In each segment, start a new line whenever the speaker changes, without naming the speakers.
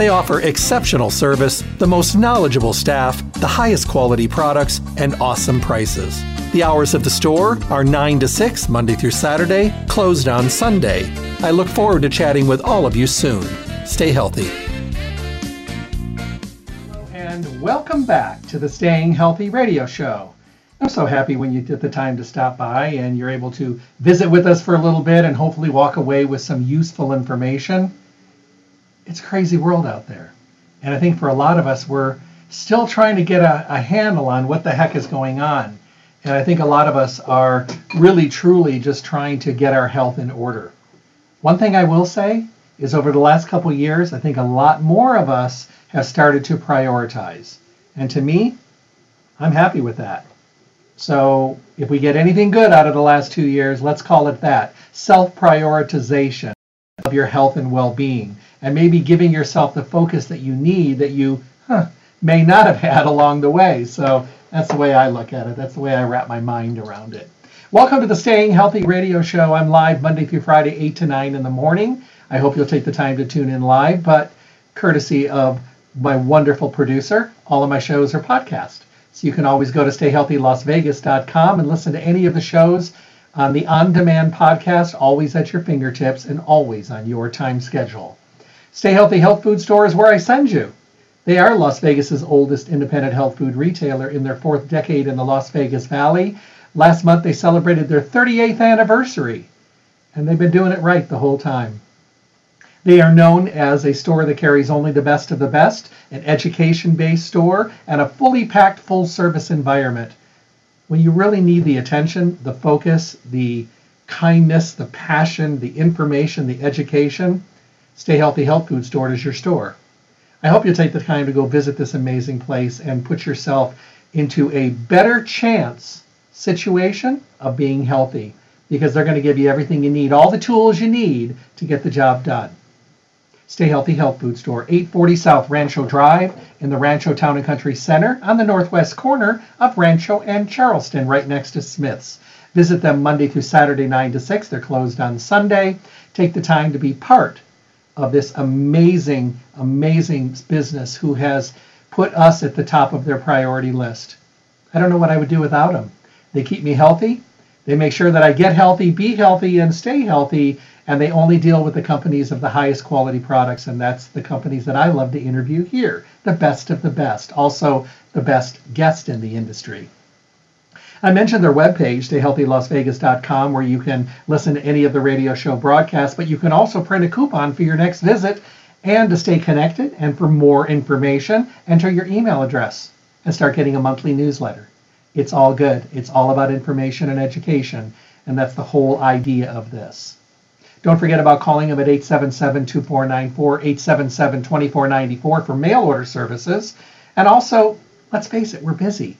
They offer exceptional service, the most knowledgeable staff, the highest quality products, and awesome prices. The hours of the store are 9 to 6, Monday through Saturday, closed on Sunday. I look forward to chatting with all of you soon. Stay healthy. And welcome back to the Staying Healthy radio show. I'm so happy when you get the time to stop by and you're able to visit with us for a little bit and hopefully walk away with some useful information it's a crazy world out there. And I think for a lot of us, we're still trying to get a, a handle on what the heck is going on. And I think a lot of us are really, truly just trying to get our health in order. One thing I will say is over the last couple years, I think a lot more of us have started to prioritize. And to me, I'm happy with that. So if we get anything good out of the last two years, let's call it that self prioritization of your health and well being and maybe giving yourself the focus that you need that you huh, may not have had along the way. So that's the way I look at it. That's the way I wrap my mind around it. Welcome to the Staying Healthy Radio Show. I'm live Monday through Friday, 8 to 9 in the morning. I hope you'll take the time to tune in live, but courtesy of my wonderful producer, all of my shows are podcast. So you can always go to stayhealthylasvegas.com and listen to any of the shows on the on demand podcast, always at your fingertips and always on your time schedule. Stay Healthy Health Food Store is where I send you. They are Las Vegas's oldest independent health food retailer in their fourth decade in the Las Vegas Valley. Last month they celebrated their 38th anniversary, and they've been doing it right the whole time. They are known as a store that carries only the best of the best, an education based store, and a fully packed full service environment. When you really need the attention, the focus, the kindness, the passion, the information, the education, Stay Healthy Health Food Store is your store. I hope you'll take the time to go visit this amazing place and put yourself into a better chance situation of being healthy because they're going to give you everything you need, all the tools you need to get the job done. Stay Healthy Health Food Store, 840 South Rancho Drive in the Rancho Town and Country Center on the northwest corner of Rancho and Charleston, right next to Smith's. Visit them Monday through Saturday, 9 to 6. They're closed on Sunday. Take the time to be part of this amazing, amazing business who has put us at the top of their priority list. I don't know what I would do without them. They keep me healthy. They make sure that I get healthy, be healthy, and stay healthy. And they only deal with the companies of the highest quality products. And that's the companies that I love to interview here the best of the best. Also, the best guest in the industry. I mentioned their webpage, stayhealthylasvegas.com, where you can listen to any of the radio show broadcasts, but you can also print a coupon for your next visit. And to stay connected and for more information, enter your email address and start getting a monthly newsletter. It's all good. It's all about information and education, and that's the whole idea of this. Don't forget about calling them at 877 2494, 877 2494 for mail order services. And also, let's face it, we're busy.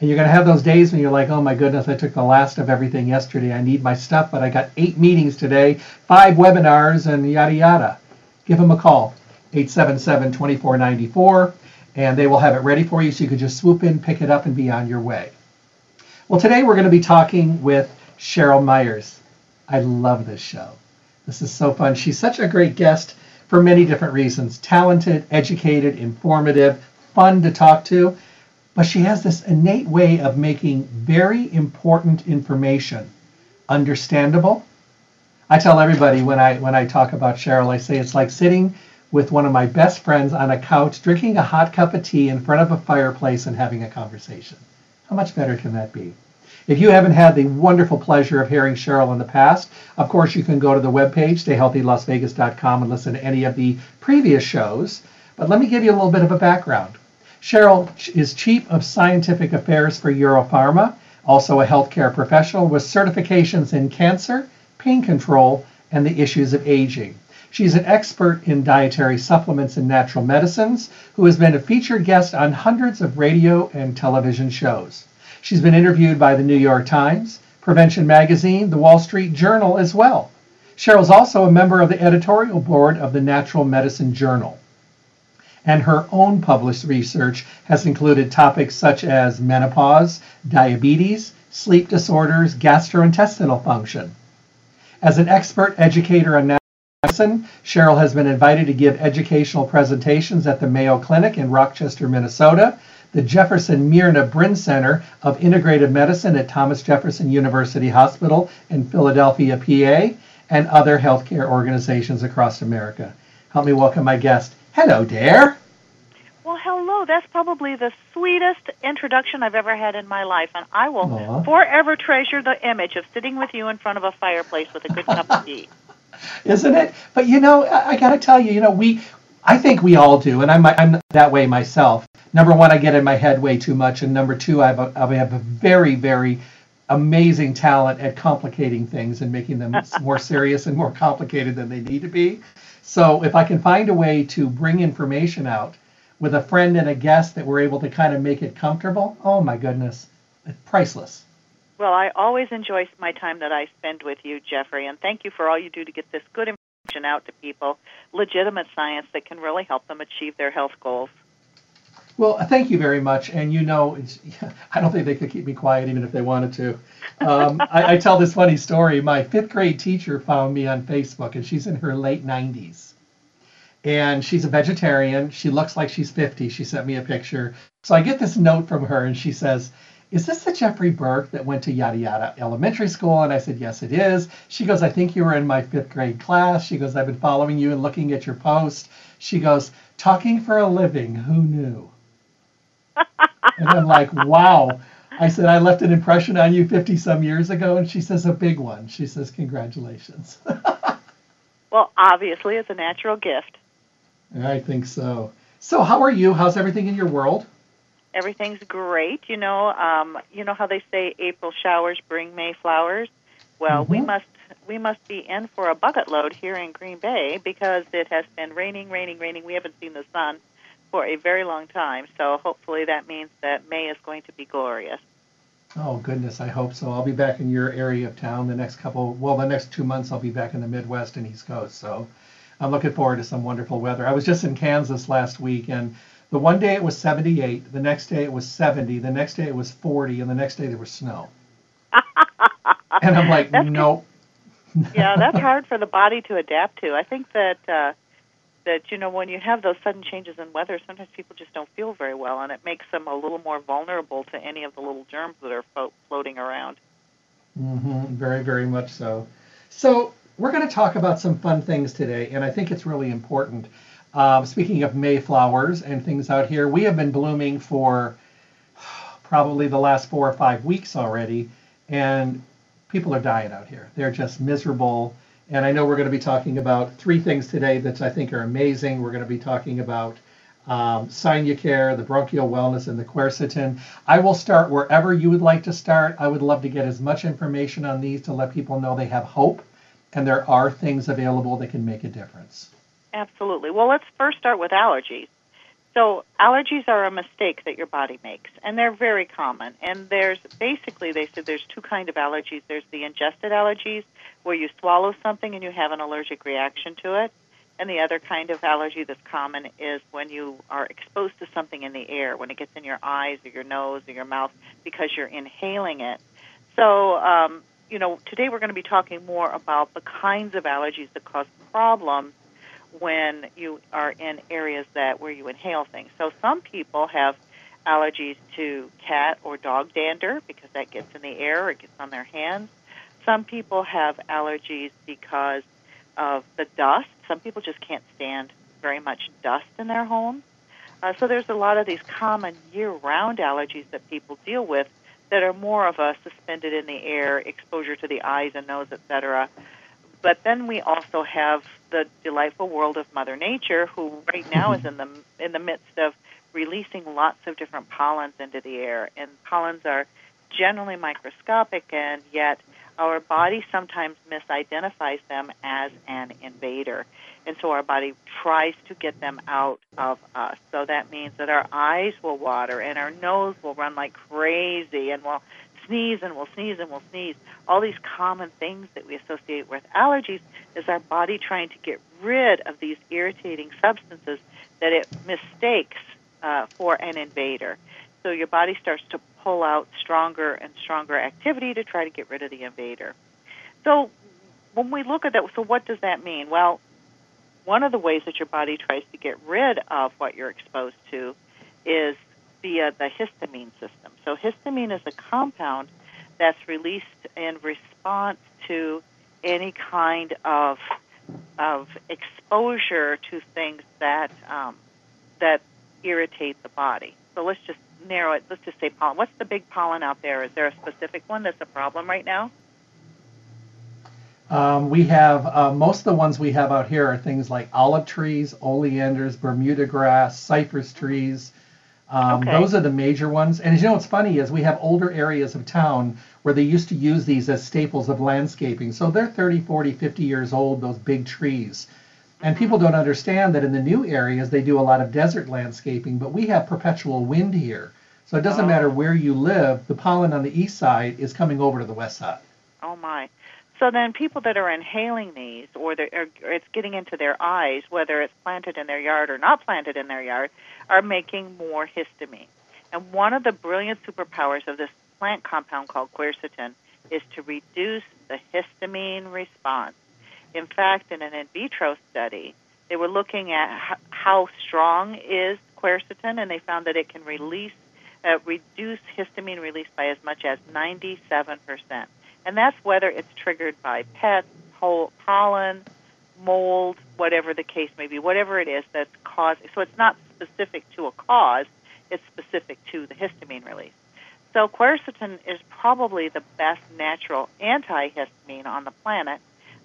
And you're going to have those days when you're like, oh my goodness, I took the last of everything yesterday. I need my stuff, but I got eight meetings today, five webinars, and yada yada. Give them a call, 877 2494, and they will have it ready for you so you can just swoop in, pick it up, and be on your way. Well, today we're going to be talking with Cheryl Myers. I love this show. This is so fun. She's such a great guest for many different reasons talented, educated, informative, fun to talk to but she has this innate way of making very important information understandable. I tell everybody when I when I talk about Cheryl, I say it's like sitting with one of my best friends on a couch, drinking a hot cup of tea in front of a fireplace and having a conversation. How much better can that be? If you haven't had the wonderful pleasure of hearing Cheryl in the past, of course, you can go to the webpage, stayhealthylasvegas.com, and listen to any of the previous shows. But let me give you a little bit of a background. Cheryl is Chief of Scientific Affairs for Europharma, also a healthcare professional with certifications in cancer, pain control, and the issues of aging. She's an expert in dietary supplements and natural medicines who has been a featured guest on hundreds of radio and television shows. She's been interviewed by the New York Times, Prevention Magazine, the Wall Street Journal as well. Cheryl's also a member of the editorial board of the Natural Medicine Journal. And her own published research has included topics such as menopause, diabetes, sleep disorders, gastrointestinal function. As an expert educator on natural medicine, Cheryl has been invited to give educational presentations at the Mayo Clinic in Rochester, Minnesota, the Jefferson Myrna Brind Center of Integrative Medicine at Thomas Jefferson University Hospital in Philadelphia, PA, and other healthcare organizations across America. Help me welcome my guest. Hello, Dare.
Well, hello. That's probably the sweetest introduction I've ever had in my life, and I will Aww. forever treasure the image of sitting with you in front of a fireplace with a good cup of tea.
Isn't it? But you know, I, I got to tell you, you know, we, I think we all do, and I'm I'm that way myself number one, I get in my head way too much, and number two, I have a, I have a very, very amazing talent at complicating things and making them more serious and more complicated than they need to be. So if I can find a way to bring information out with a friend and a guest that we're able to kind of make it comfortable, oh my goodness, it's priceless.
Well, I always enjoy my time that I spend with you, Jeffrey, and thank you for all you do to get this good information out to people, legitimate science that can really help them achieve their health goals.
Well, thank you very much. And you know, I don't think they could keep me quiet even if they wanted to. Um, I, I, tell this funny story. My fifth grade teacher found me on Facebook, and she's in her late 90s. And she's a vegetarian. She looks like she's 50. She sent me a picture. So I get this note from her, and she says, is this the Jeffrey Burke that went to yada yada elementary school? And I said, yes, it is. She goes, I think you were in my fifth grade class. She goes, I've been following you and looking at your post. She goes, talking for a living. Who knew? and I'm like, wow. I said, I left an impression on you 50 some years ago. And she says, a big one. She says, congratulations.
well, obviously, it's a natural gift.
I think so. So, how are you? How's everything in your world?
Everything's great. You know, um, you know how they say April showers bring May flowers. Well, mm-hmm. we must we must be in for a bucket load here in Green Bay because it has been raining, raining, raining. We haven't seen the sun for a very long time. So hopefully that means that May is going to be glorious.
Oh goodness, I hope so. I'll be back in your area of town the next couple. Well, the next two months I'll be back in the Midwest and East Coast. So I'm looking forward to some wonderful weather. I was just in Kansas last week, and the one day it was 78, the next day it was 70, the next day it was 40, and the next day there was snow. and I'm like, nope.
yeah, that's hard for the body to adapt to. I think that uh, that you know when you have those sudden changes in weather, sometimes people just don't feel very well, and it makes them a little more vulnerable to any of the little germs that are fo- floating around.
Mm-hmm. Very, very much so. So we're going to talk about some fun things today, and I think it's really important. Um, speaking of mayflowers and things out here, we have been blooming for probably the last four or five weeks already, and people are dying out here. They're just miserable and I know we're going to be talking about three things today that I think are amazing. We're going to be talking about um, Sinucare, the bronchial wellness, and the quercetin. I will start wherever you would like to start. I would love to get as much information on these to let people know they have hope and there are things available that can make a difference.
Absolutely. Well, let's first start with allergies. So allergies are a mistake that your body makes, and they're very common. And there's basically they said there's two kind of allergies. There's the ingested allergies, where you swallow something and you have an allergic reaction to it, and the other kind of allergy that's common is when you are exposed to something in the air, when it gets in your eyes or your nose or your mouth because you're inhaling it. So, um, you know, today we're going to be talking more about the kinds of allergies that cause problems when you are in areas that where you inhale things. So some people have allergies to cat or dog dander because that gets in the air or it gets on their hands. Some people have allergies because of the dust. Some people just can't stand very much dust in their homes. Uh, so there's a lot of these common year-round allergies that people deal with that are more of a suspended in the air exposure to the eyes and nose, etc. But then we also have the delightful world of Mother Nature, who right now is in the in the midst of releasing lots of different pollens into the air, and pollens are generally microscopic, and yet our body sometimes misidentifies them as an invader. And so our body tries to get them out of us. So that means that our eyes will water and our nose will run like crazy and we'll sneeze and we'll sneeze and we'll sneeze. All these common things that we associate with allergies is our body trying to get rid of these irritating substances that it mistakes uh, for an invader. So your body starts to pull out stronger and stronger activity to try to get rid of the invader. So when we look at that, so what does that mean? Well, one of the ways that your body tries to get rid of what you're exposed to is via the histamine system. So histamine is a compound that's released in response to any kind of of exposure to things that um, that irritate the body. So let's just narrow it. Let's just say pollen. What's the big pollen out there? Is there a specific one that's a problem right now?
Um, we have uh, most of the ones we have out here are things like olive trees, oleanders, Bermuda grass, cypress trees. Um, okay. Those are the major ones. And as you know what's funny is we have older areas of town where they used to use these as staples of landscaping. So they're 30, 40, 50 years old, those big trees. And people don't understand that in the new areas they do a lot of desert landscaping, but we have perpetual wind here. So it doesn't oh. matter where you live, the pollen on the east side is coming over to the west side.
Oh my. So then people that are inhaling these or, or it's getting into their eyes, whether it's planted in their yard or not planted in their yard, are making more histamine. And one of the brilliant superpowers of this plant compound called quercetin is to reduce the histamine response. In fact, in an in vitro study, they were looking at how strong is quercetin, and they found that it can release, uh, reduce histamine release by as much as 97%. And that's whether it's triggered by pets, pollen, mold, whatever the case may be, whatever it is that's causing. So it's not specific to a cause, it's specific to the histamine release. So quercetin is probably the best natural antihistamine on the planet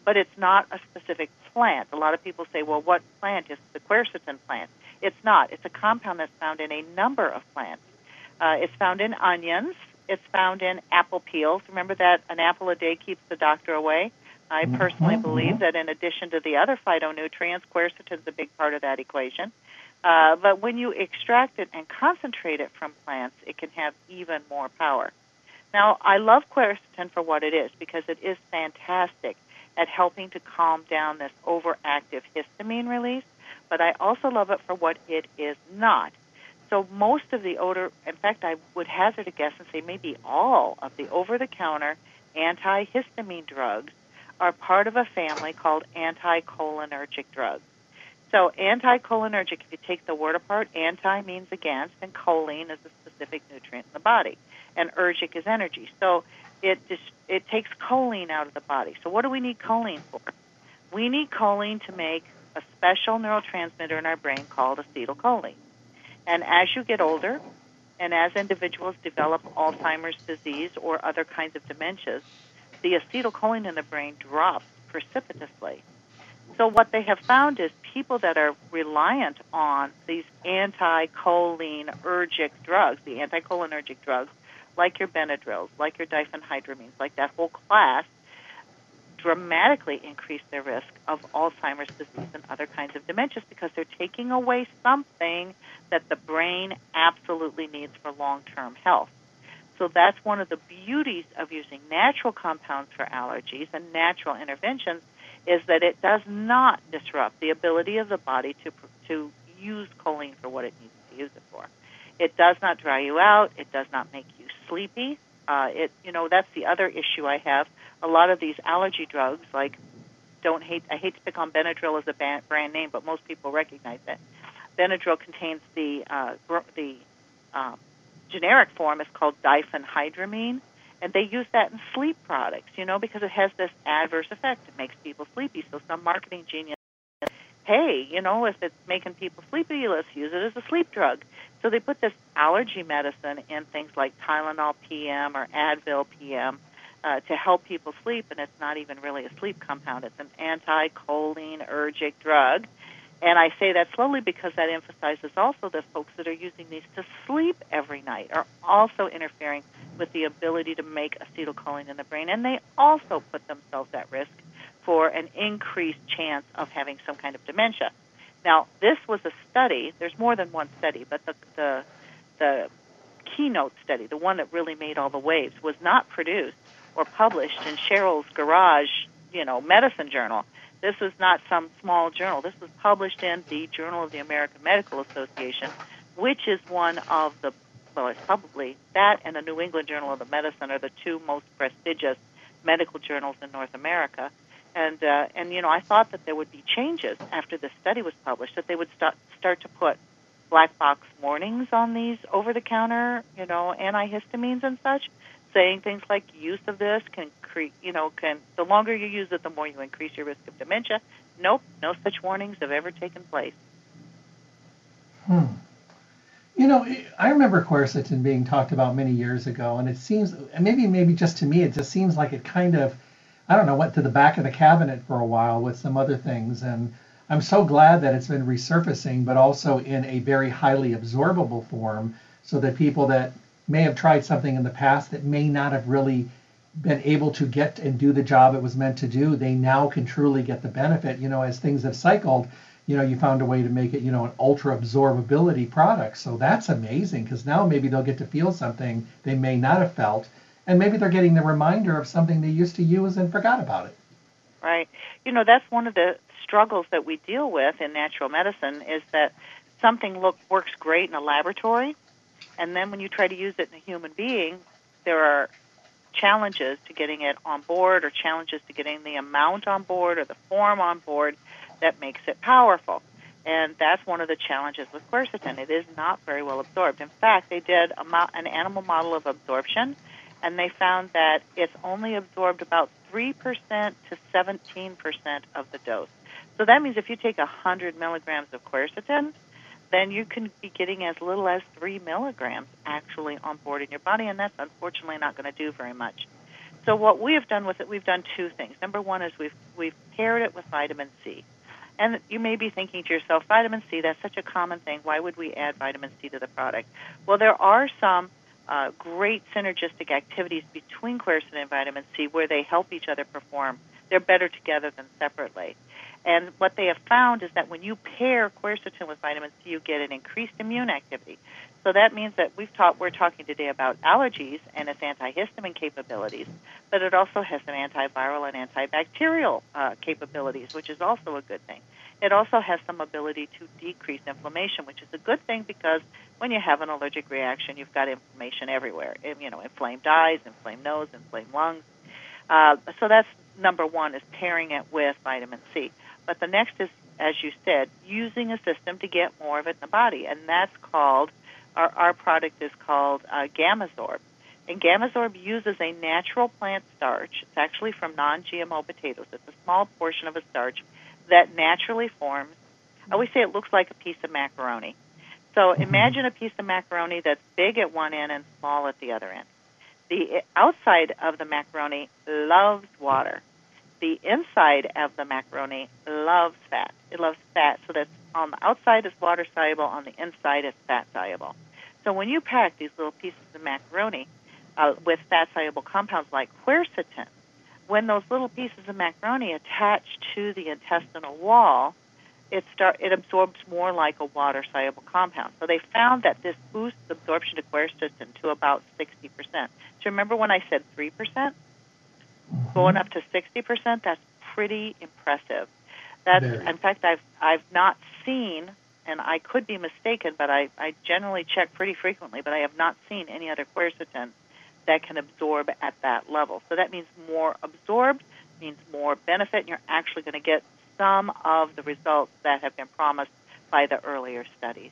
but it's not a specific plant. A lot of people say, well, what plant is the quercetin plant? It's not. It's a compound that's found in a number of plants. Uh, it's found in onions. It's found in apple peels. Remember that an apple a day keeps the doctor away? I mm-hmm. personally mm-hmm. believe that in addition to the other phytonutrients, quercetin is a big part of that equation. Uh, but when you extract it and concentrate it from plants, it can have even more power. Now, I love quercetin for what it is because it is fantastic at helping to calm down this overactive histamine release, but I also love it for what it is not. So most of the odor, in fact, I would hazard a guess and say maybe all of the over-the-counter antihistamine drugs are part of a family called anticholinergic drugs. So anticholinergic, if you take the word apart, anti means against, and choline is a specific nutrient in the body, and ergic is energy. So it just it takes choline out of the body. So what do we need choline for? We need choline to make a special neurotransmitter in our brain called acetylcholine. And as you get older, and as individuals develop Alzheimer's disease or other kinds of dementias, the acetylcholine in the brain drops precipitously. So what they have found is people that are reliant on these anticholinergic drugs, the anticholinergic drugs, like your Benadryls, like your diphenhydramines, like that whole class, dramatically increase their risk of Alzheimer's disease and other kinds of dementias because they're taking away something that the brain absolutely needs for long-term health. So that's one of the beauties of using natural compounds for allergies and natural interventions is that it does not disrupt the ability of the body to to use choline for what it needs to use it for. It does not dry you out. It does not make you sleepy. Uh, it, you know, that's the other issue I have. A lot of these allergy drugs, like, don't hate. I hate to pick on Benadryl as a brand name, but most people recognize it. Benadryl contains the uh, the um, generic form is called diphenhydramine, and they use that in sleep products. You know, because it has this adverse effect. It makes people sleepy. So some marketing genius hey, you know, if it's making people sleepy, let's use it as a sleep drug. So they put this allergy medicine in things like Tylenol PM or Advil PM uh, to help people sleep, and it's not even really a sleep compound. It's an anti-cholinergic drug. And I say that slowly because that emphasizes also that folks that are using these to sleep every night are also interfering with the ability to make acetylcholine in the brain, and they also put themselves at risk for an increased chance of having some kind of dementia. Now, this was a study. There's more than one study, but the the, the keynote study, the one that really made all the waves, was not produced or published in Cheryl's garage, you know, medicine journal. This is not some small journal. This was published in the Journal of the American Medical Association, which is one of the well, it's probably that and the New England Journal of the Medicine are the two most prestigious medical journals in North America. And uh, and you know, I thought that there would be changes after this study was published, that they would start start to put black box warnings on these over-the-counter, you know, antihistamines and such, saying things like use of this can create, you know, can the longer you use it, the more you increase your risk of dementia. Nope, no such warnings have ever taken place.
Hmm. You know, I remember quercetin being talked about many years ago, and it seems maybe maybe just to me, it just seems like it kind of, I don't know, went to the back of the cabinet for a while with some other things, and I'm so glad that it's been resurfacing, but also in a very highly absorbable form, so that people that may have tried something in the past that may not have really been able to get and do the job it was meant to do, they now can truly get the benefit. You know, as things have cycled, you know, you found a way to make it, you know, an ultra absorbability product. So that's amazing because now maybe they'll get to feel something they may not have felt. And maybe they're getting the reminder of something they used to use and forgot about it.
Right. You know, that's one of the struggles that we deal with in natural medicine is that something look works great in a laboratory and then when you try to use it in a human being, there are challenges to getting it on board or challenges to getting the amount on board or the form on board that makes it powerful. And that's one of the challenges with quercetin. It is not very well absorbed. In fact, they did a mo- an animal model of absorption, and they found that it's only absorbed about 3% to 17% of the dose. So that means if you take 100 milligrams of quercetin, then you can be getting as little as three milligrams actually on board in your body, and that's unfortunately not going to do very much. So what we have done with it, we've done two things. Number one is we've we've paired it with vitamin C. And you may be thinking to yourself, vitamin C, that's such a common thing. Why would we add vitamin C to the product? Well, there are some uh, great synergistic activities between quercetin and vitamin C where they help each other perform. They're better together than separately. And what they have found is that when you pair quercetin with vitamin C, you get an increased immune activity. So that means that we've taught, we're talking today about allergies and its antihistamine capabilities, but it also has some antiviral and antibacterial uh, capabilities, which is also a good thing. It also has some ability to decrease inflammation, which is a good thing because when you have an allergic reaction, you've got inflammation everywhere. You know, inflamed eyes, inflamed nose, inflamed lungs. Uh, so that's number one is pairing it with vitamin C. But the next is, as you said, using a system to get more of it in the body, and that's called our, our product is called uh, Gamazorb. And Gamazorb uses a natural plant starch. It's actually from non-GMO potatoes. It's a small portion of a starch that naturally forms. I always say it looks like a piece of macaroni. So mm-hmm. imagine a piece of macaroni that's big at one end and small at the other end. The outside of the macaroni loves water the inside of the macaroni loves fat. It loves fat, so that's on the outside is water soluble, on the inside is fat soluble. So when you pack these little pieces of macaroni uh, with fat soluble compounds like quercetin, when those little pieces of macaroni attach to the intestinal wall, it start it absorbs more like a water soluble compound. So they found that this boosts absorption of quercetin to about 60%. So remember when I said 3%? going up to 60%, that's pretty impressive. That's, in fact, I've, I've not seen, and I could be mistaken, but I, I generally check pretty frequently, but I have not seen any other quercetin that can absorb at that level. So that means more absorbed, means more benefit, and you're actually going to get some of the results that have been promised by the earlier studies.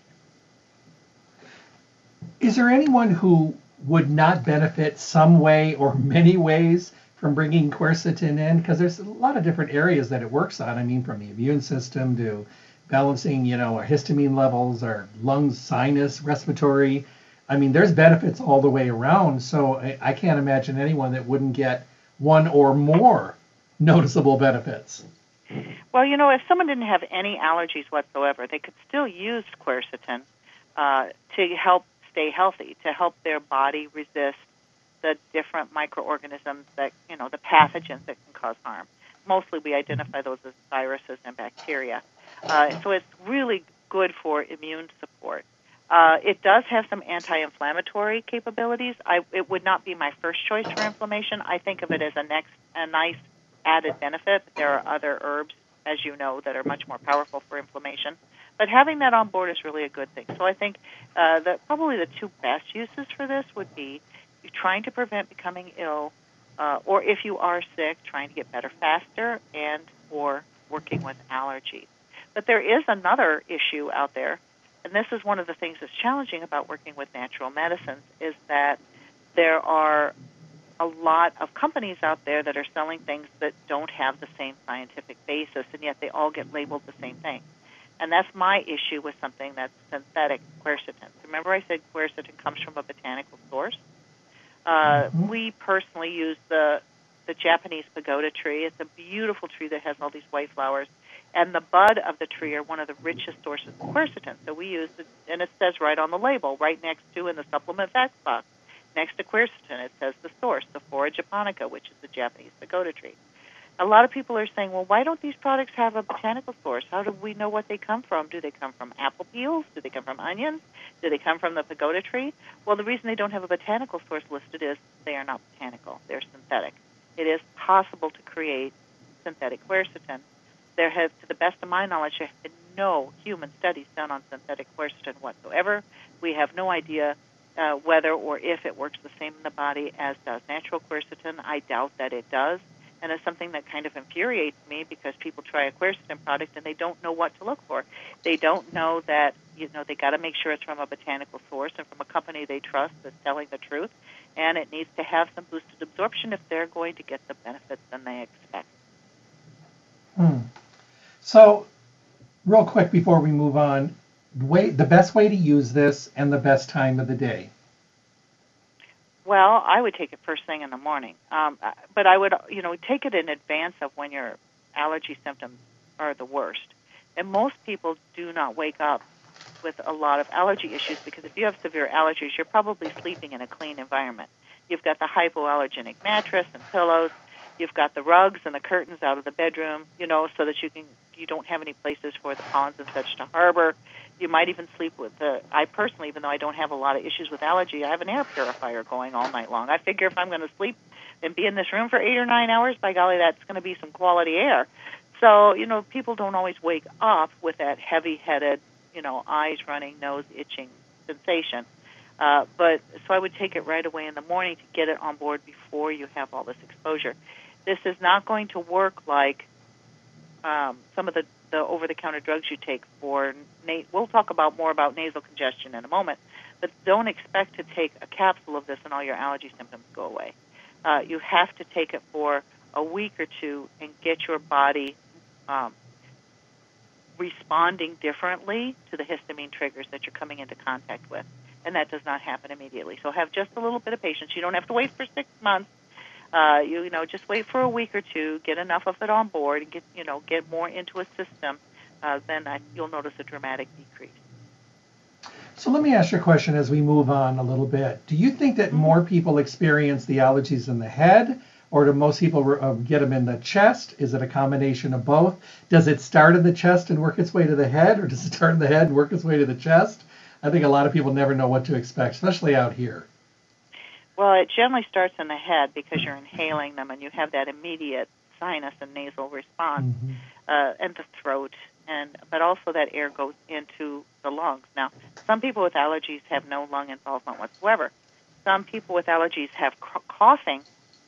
Is there anyone who would not benefit some way or many ways from bringing quercetin in? Because there's a lot of different areas that it works on. I mean, from the immune system to balancing, you know, our histamine levels, our lungs, sinus, respiratory. I mean, there's benefits all the way around. So I, I can't imagine anyone that wouldn't get one or more noticeable benefits.
Well, you know, if someone didn't have any allergies whatsoever, they could still use quercetin uh, to help stay healthy, to help their body resist the different microorganisms that, you know, the pathogens that can cause harm. Mostly we identify those as viruses and bacteria. Uh, so it's really good for immune support. Uh, it does have some anti-inflammatory capabilities. I, it would not be my first choice for inflammation. I think of it as a next a nice added benefit. There are other herbs, as you know, that are much more powerful for inflammation. But having that on board is really a good thing. So I think uh, that probably the two best uses for this would be trying to prevent becoming ill, uh, or if you are sick, trying to get better faster, and or working with allergies. But there is another issue out there, and this is one of the things that's challenging about working with natural medicines is that there are a lot of companies out there that are selling things that don't have the same scientific basis, and yet they all get labeled the same thing. And that's my issue with something that's synthetic quercetin. Remember, I said quercetin comes from a botanical source. Uh, mm-hmm. We personally use the the Japanese pagoda tree. It's a beautiful tree that has all these white flowers, and the bud of the tree are one of the richest sources of quercetin. So we use it, and it says right on the label, right next to in the supplement facts box, next to quercetin, it says the source, Sophora japonica, which is the Japanese pagoda tree a lot of people are saying, well, why don't these products have a botanical source? How do we know what they come from? Do they come from apple peels? Do they come from onions? Do they come from the pagoda tree? Well, the reason they don't have a botanical source listed is they are not botanical. They're synthetic. It is possible to create synthetic quercetin. There have, to the best of my knowledge, there have been no human studies done on synthetic quercetin whatsoever. We have no idea uh, whether or if it works the same in the body as does natural quercetin. I doubt that it does and it's something that kind of infuriates me because people try a quercetin product and they don't know what to look for. They don't know that you know they got to make sure it's from a botanical source and from a company they trust that's telling the truth, and it needs to have some boosted absorption if they're going to get the benefits than they expect.
So, real quick before we move on, way the best way to use this and the best time of the day.
Well, I would take it first thing in the morning, um, uh, but I would, you know, take it in advance of when your allergy symptoms are the worst. And most people do not wake up with a lot of allergy issues because if you have severe allergies, you're probably sleeping in a clean environment. You've got the hypoallergenic mattress and pillows. You've got the rugs and the curtains out of the bedroom, you know, so that you can you don't have any places for the pollens and such to harbor. You might even sleep with the. I personally, even though I don't have a lot of issues with allergy, I have an air purifier going all night long. I figure if I'm going to sleep and be in this room for eight or nine hours, by golly, that's going to be some quality air. So you know, people don't always wake up with that heavy-headed, you know, eyes running, nose itching sensation. Uh, but so I would take it right away in the morning to get it on board before you have all this exposure. This is not going to work like um, some of the the over-the-counter drugs you take for na- we'll talk about more about nasal congestion in a moment, but don't expect to take a capsule of this and all your allergy symptoms go away. Uh, you have to take it for a week or two and get your body um, responding differently to the histamine triggers that you're coming into contact with, and that does not happen immediately. So have just a little bit of patience. You don't have to wait for six months uh, you, you know, just wait for a week or two, get enough of it on board, and get you know get more into a system. Uh, then I, you'll notice a dramatic decrease.
So let me ask you a question as we move on a little bit. Do you think that more people experience the allergies in the head, or do most people uh, get them in the chest? Is it a combination of both? Does it start in the chest and work its way to the head, or does it start in the head and work its way to the chest? I think a lot of people never know what to expect, especially out here.
Well, it generally starts in the head because you're inhaling them and you have that immediate sinus and nasal response, mm-hmm. uh, and the throat, and but also that air goes into the lungs. Now, some people with allergies have no lung involvement whatsoever. Some people with allergies have coughing,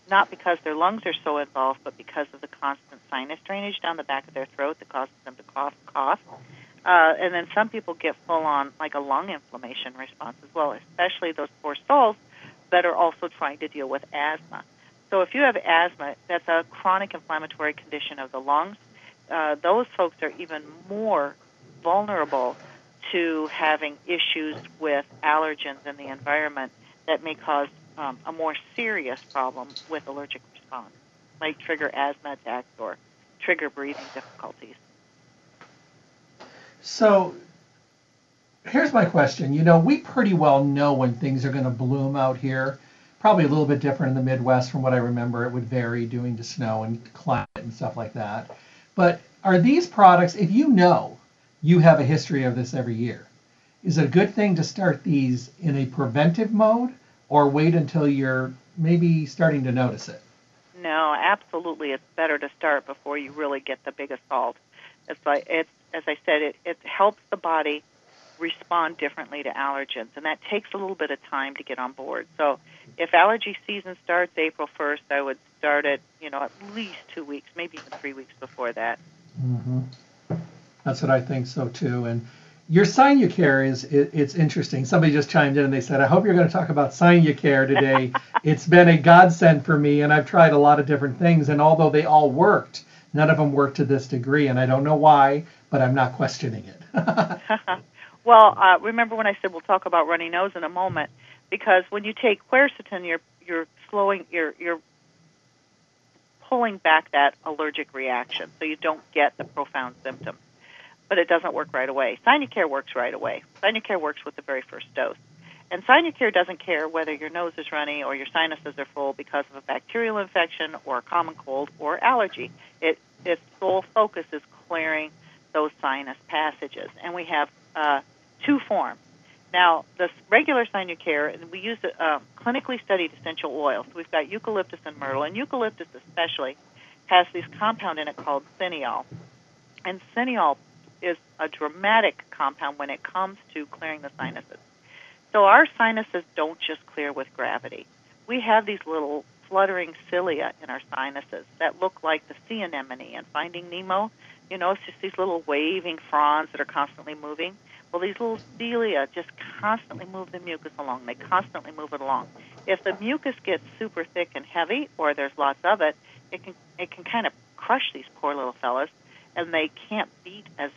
not because their lungs are so involved, but because of the constant sinus drainage down the back of their throat that causes them to cough, cough. Uh, and then some people get full on like a lung inflammation response as well, especially those poor souls that are also trying to deal with asthma. So if you have asthma, that's a chronic inflammatory condition of the lungs. Uh, those folks are even more vulnerable to having issues with allergens in the environment that may cause um, a more serious problem with allergic response, might trigger asthma attacks or trigger breathing difficulties.
So here's my question. You know, we pretty well know when things are going to bloom out here. Probably a little bit different in the Midwest from what I remember. It would vary due to snow and climate and stuff like that. But are these products, if you know you have a history of this every year, is it a good thing to start these in a preventive mode or wait until you're maybe starting to notice it?
No, absolutely. It's better to start before you really get the big assault. It's like it's as I said, it, it helps the body respond differently to allergens, and that takes a little bit of time to get on board. So, if allergy season starts April 1st, I would start it, you know, at least two weeks, maybe even three weeks before that.
Mm-hmm. That's what I think so too. And your Sinucare is it, it's interesting. Somebody just chimed in and they said, "I hope you're going to talk about Sinucare today. it's been a godsend for me, and I've tried a lot of different things, and although they all worked, none of them worked to this degree, and I don't know why, but I'm not questioning it."
well, uh, remember when I said we'll talk about runny nose in a moment, because when you take quercetin, you're you're slowing, you're you're pulling back that allergic reaction, so you don't get the profound symptoms but it doesn't work right away. Sinucare works right away. Sinucare works with the very first dose. And Sinucare doesn't care whether your nose is runny or your sinuses are full because of a bacterial infection or a common cold or allergy. It, its sole focus is clearing those sinus passages. And we have uh, two forms. Now, the regular Sinucare, and we use a uh, clinically studied essential oil. So we've got eucalyptus and myrtle, and eucalyptus especially has this compound in it called cineol. And cineol is a dramatic compound when it comes to clearing the sinuses. So our sinuses don't just clear with gravity. We have these little fluttering cilia in our sinuses that look like the sea anemone and Finding Nemo. You know, it's just these little waving fronds that are constantly moving. Well, these little cilia just constantly move the mucus along. They constantly move it along. If the mucus gets super thick and heavy, or there's lots of it, it can it can kind of crush these poor little fellas, and they can't beat as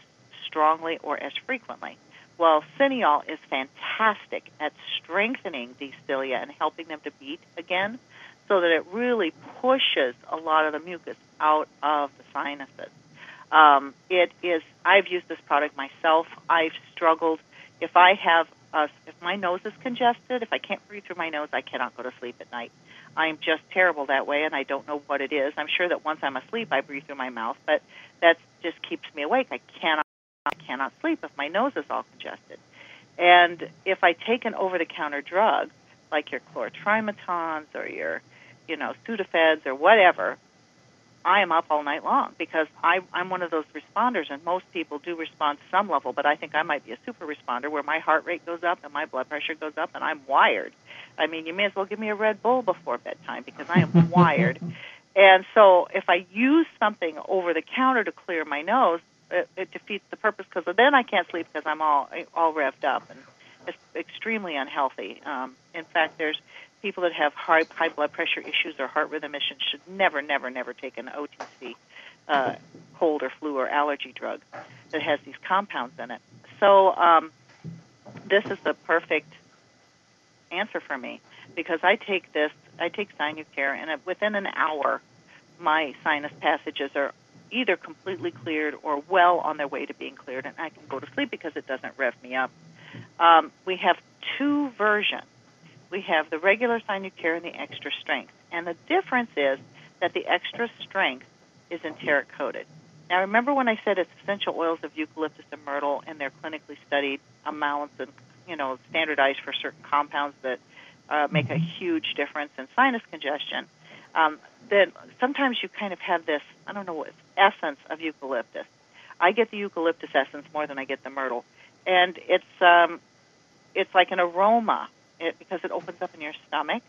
strongly or as frequently. Well, cineol is fantastic at strengthening these cilia and helping them to beat again so that it really pushes a lot of the mucus out of the sinuses. Um, it is. I've used this product myself. I've struggled. If I have, a, if my nose is congested, if I can't breathe through my nose, I cannot go to sleep at night. I'm just terrible that way, and I don't know what it is. I'm sure that once I'm asleep, I breathe through my mouth, but that just keeps me awake. I cannot I cannot sleep if my nose is all congested. And if I take an over-the-counter drug, like your chlorotrimazole or your, you know, Sudafeds or whatever, I am up all night long because I, I'm one of those responders, and most people do respond to some level, but I think I might be a super responder where my heart rate goes up and my blood pressure goes up, and I'm wired. I mean, you may as well give me a Red Bull before bedtime because I am wired. And so if I use something over the counter to clear my nose, it, it defeats the purpose because then I can't sleep because I'm all all revved up and it's extremely unhealthy. Um, in fact, there's people that have high high blood pressure issues or heart rhythm issues should never, never, never take an OTC uh, cold or flu or allergy drug that has these compounds in it. So um, this is the perfect answer for me because I take this, I take Sinucare, and within an hour, my sinus passages are either completely cleared or well on their way to being cleared, and I can go to sleep because it doesn't rev me up. Um, we have two versions. We have the regular Sinucare and the extra strength. And the difference is that the extra strength is enteric coated. Now, remember when I said it's essential oils of eucalyptus and myrtle, and they're clinically studied amounts and you know standardized for certain compounds that uh, make a huge difference in sinus congestion. Um, then sometimes you kind of have this I don't know what essence of eucalyptus. I get the eucalyptus essence more than I get the myrtle, and it's um, it's like an aroma it, because it opens up in your stomach.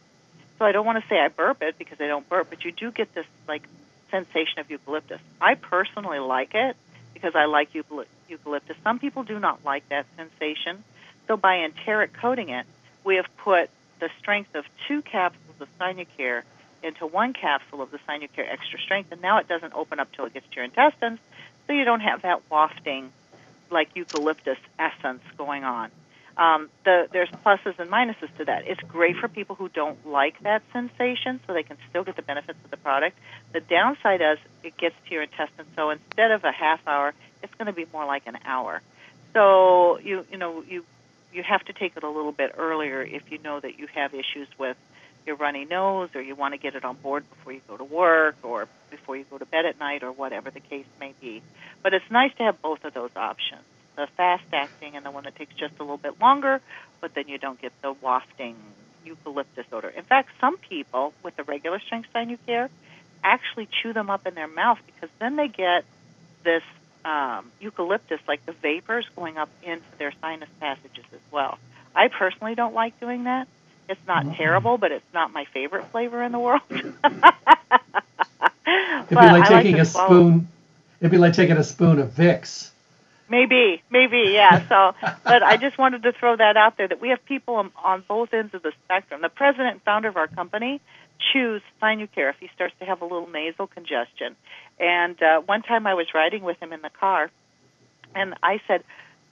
So I don't want to say I burp it because I don't burp, but you do get this like sensation of eucalyptus. I personally like it because I like eucalyptus. Some people do not like that sensation. So by enteric coating it, we have put the strength of two capsules of Sinucare into one capsule of the Sinucare Extra Strength, and now it doesn't open up till it gets to your intestines, so you don't have that wafting like eucalyptus essence going on. Um, the, there's pluses and minuses to that. It's great for people who don't like that sensation, so they can still get the benefits of the product. The downside is it gets to your intestines, so instead of a half hour, it's going to be more like an hour. So you you know you you have to take it a little bit earlier if you know that you have issues with your runny nose or you want to get it on board before you go to work or before you go to bed at night or whatever the case may be. But it's nice to have both of those options the fast acting and the one that takes just a little bit longer, but then you don't get the wafting eucalyptus odor. In fact, some people with the regular strength Sinucare actually chew them up in their mouth because then they get this um, eucalyptus, like the vapors, going up into their sinus passages as well. I personally don't like doing that. It's not mm-hmm. terrible, but it's not my favorite flavor in the world. it'd
be like taking like a spoon. It'd be like taking a spoon of Vicks
Maybe, maybe, yeah. So, but I just wanted to throw that out there that we have people on, both ends of the spectrum. The president and founder of our company chews Sinucare if he starts to have a little nasal congestion. And uh, one time I was riding with him in the car, and I said,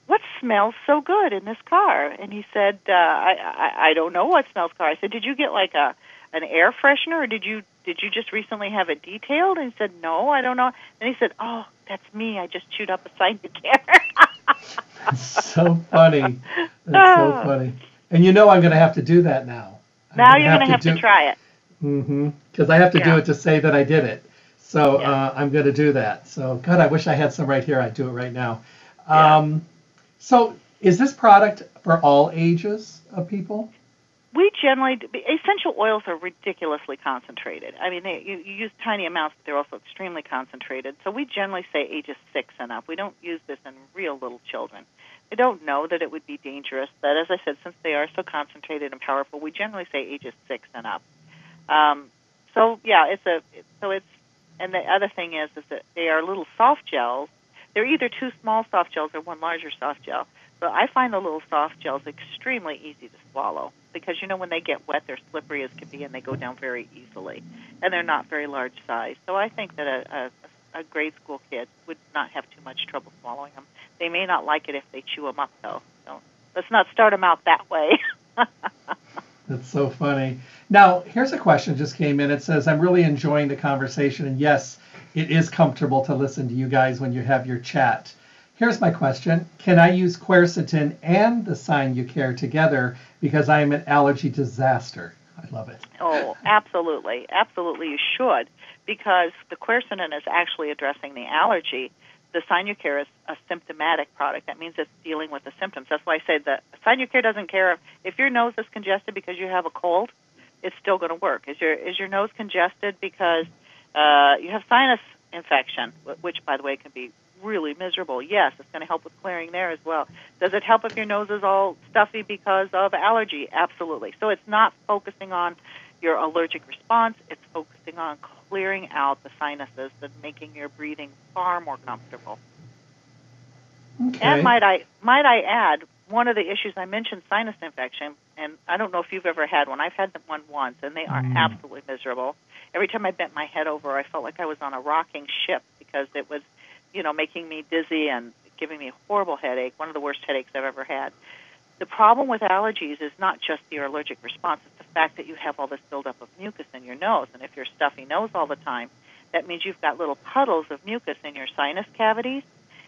"What smells so good in this car?" And he said, uh, I, "I I don't know what smells car." I said, "Did you get like a an air freshener, or did you did you just recently have it detailed?" And he said, "No, I don't know." And he said, "Oh, that's me. I just chewed up a Sinucare."
That's so funny. That's so ah. funny. And you know I'm going to have to do that now.
now you're going to have to, to try it.
Mm-hmm. Because I have to yeah. do it to say that I did it. So yeah. uh, I'm going to do that. So God, I wish I had some right here. I'd do it right now. Yeah. Um, so is this product for all ages of people?
We generally essential oils are ridiculously concentrated. I mean, they, you, you use tiny amounts, but they're also extremely concentrated. So we generally say ages six and up. We don't use this in real little children. I don't know that it would be dangerous, but as I said, since they are so concentrated and powerful, we generally say ages six and up. Um, so yeah, it's a so it's and the other thing is is that they are little soft gels. They're either two small soft gels or one larger soft gel. So I find the little soft gels extremely easy to swallow because you know when they get wet, they're slippery as can be, and they go down very easily, and they're not very large size. So I think that a, a, a grade school kid would not have too much trouble swallowing them. They may not like it if they chew them up, though. So let's not start them out that way.
That's so funny. Now, here's a question just came in. It says, I'm really enjoying the conversation. And yes, it is comfortable to listen to you guys when you have your chat. Here's my question Can I use quercetin and the Sinucare together because I am an allergy disaster? I love it.
Oh, absolutely. Absolutely, you should because the quercetin is actually addressing the allergy. The Sinucare is a symptomatic product. That means it's dealing with the symptoms. That's why I say that Sinucare doesn't care if, if your nose is congested because you have a cold, it's still going to work. Is your is your nose congested because uh, you have sinus infection, which by the way can be really miserable, yes, it's going to help with clearing there as well. Does it help if your nose is all stuffy because of allergy? Absolutely. So it's not focusing on your allergic response, it's focusing on clearing out the sinuses and making your breathing far more comfortable.
Okay.
And might I might I add, one of the issues I mentioned sinus infection, and I don't know if you've ever had one. I've had one once, and they are mm. absolutely miserable. Every time I bent my head over, I felt like I was on a rocking ship because it was you know, making me dizzy and giving me a horrible headache, one of the worst headaches I've ever had. The problem with allergies is not just your allergic response, it's the fact that you have all this buildup of mucus in your nose. And if you're stuffy nose all the time, that means you've got little puddles of mucus in your sinus cavities.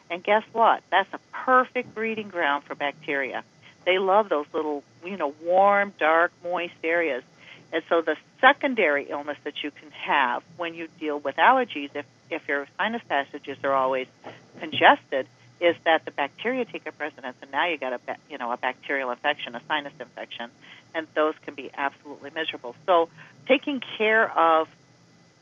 And guess what? That's a perfect breeding ground for bacteria. They love those little, you know, warm, dark, moist areas. And so the secondary illness that you can have when you deal with allergies, if, if your sinus passages are always congested, is that the bacteria take up residence, and now you got a you know a bacterial infection, a sinus infection, and those can be absolutely miserable. So taking care of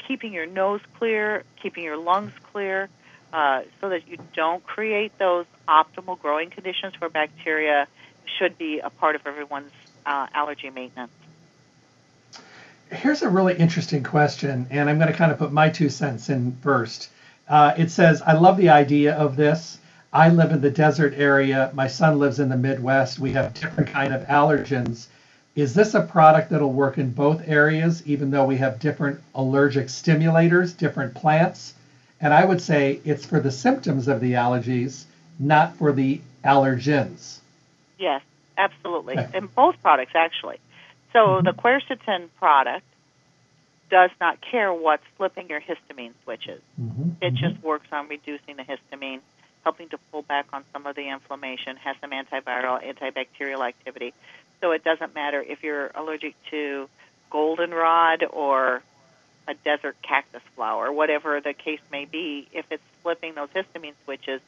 keeping your nose clear, keeping your lungs clear, uh, so that you don't create those optimal growing conditions for bacteria, should be a part of everyone's uh, allergy maintenance
here's a really interesting question, and I'm going to kind of put my two cents in first. Uh, it says, I love the idea of this. I live in the desert area. My son lives in the Midwest. We have different kind of allergens. Is this a product that'll work in both areas, even though we have different allergic stimulators, different plants? And I would say it's for the symptoms of the allergies not for the allergens.
Yes, absolutely.
Okay.
In both products, actually. So
Mhm.
the quercetin product does not care what's flipping your histamine switches.
Mm-hmm.
It just works on reducing the histamine, helping to pull back on some of the inflammation, has some antiviral, antibacterial activity. So it doesn't matter if you're allergic to goldenrod or a desert cactus flower, whatever the case may be, if it's flipping those histamine switches,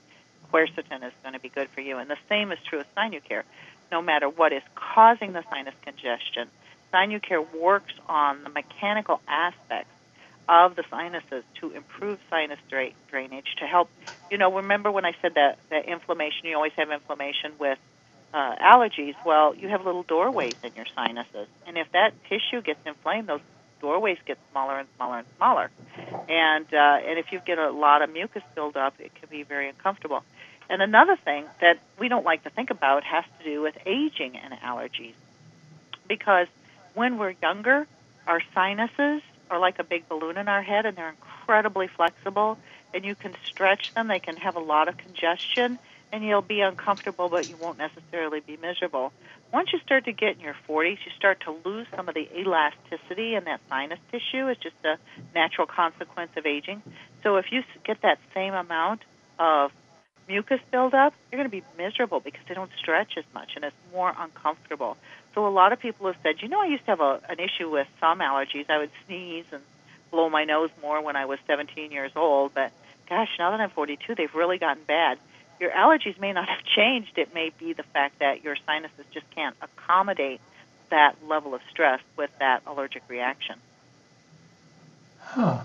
quercetin is going to be good for you. And the same is true with Sinucare. No matter what is causing the sinus congestion, Sinucare works on the mechanical aspects of the sinuses to improve sinus dra- drainage to help. You know, remember when I said that that inflammation? You always have inflammation with uh, allergies. Well, you have little doorways in your sinuses, and if that tissue gets inflamed, those doorways get smaller and smaller and smaller. And uh, and if you get a lot of mucus build up, it can be very uncomfortable. And another thing that we don't like to think about has to do with aging and allergies, because when we're younger, our sinuses are like a big balloon in our head, and they're incredibly flexible. And you can stretch them; they can have a lot of congestion, and you'll be uncomfortable, but you won't necessarily be miserable. Once you start to get in your 40s, you start to lose some of the elasticity in that sinus tissue. It's just a natural consequence of aging. So if you get that same amount of mucus buildup, you're going to be miserable because they don't stretch as much and it's more uncomfortable. So a lot of people have said, you know, I used to have a, an issue with some allergies. I would sneeze and blow my nose more when I was 17 years old, but gosh, now that I'm 42, they've really gotten bad. Your allergies may not have changed. It may be the fact that your sinuses just can't accommodate that level of stress with that allergic reaction.
Huh.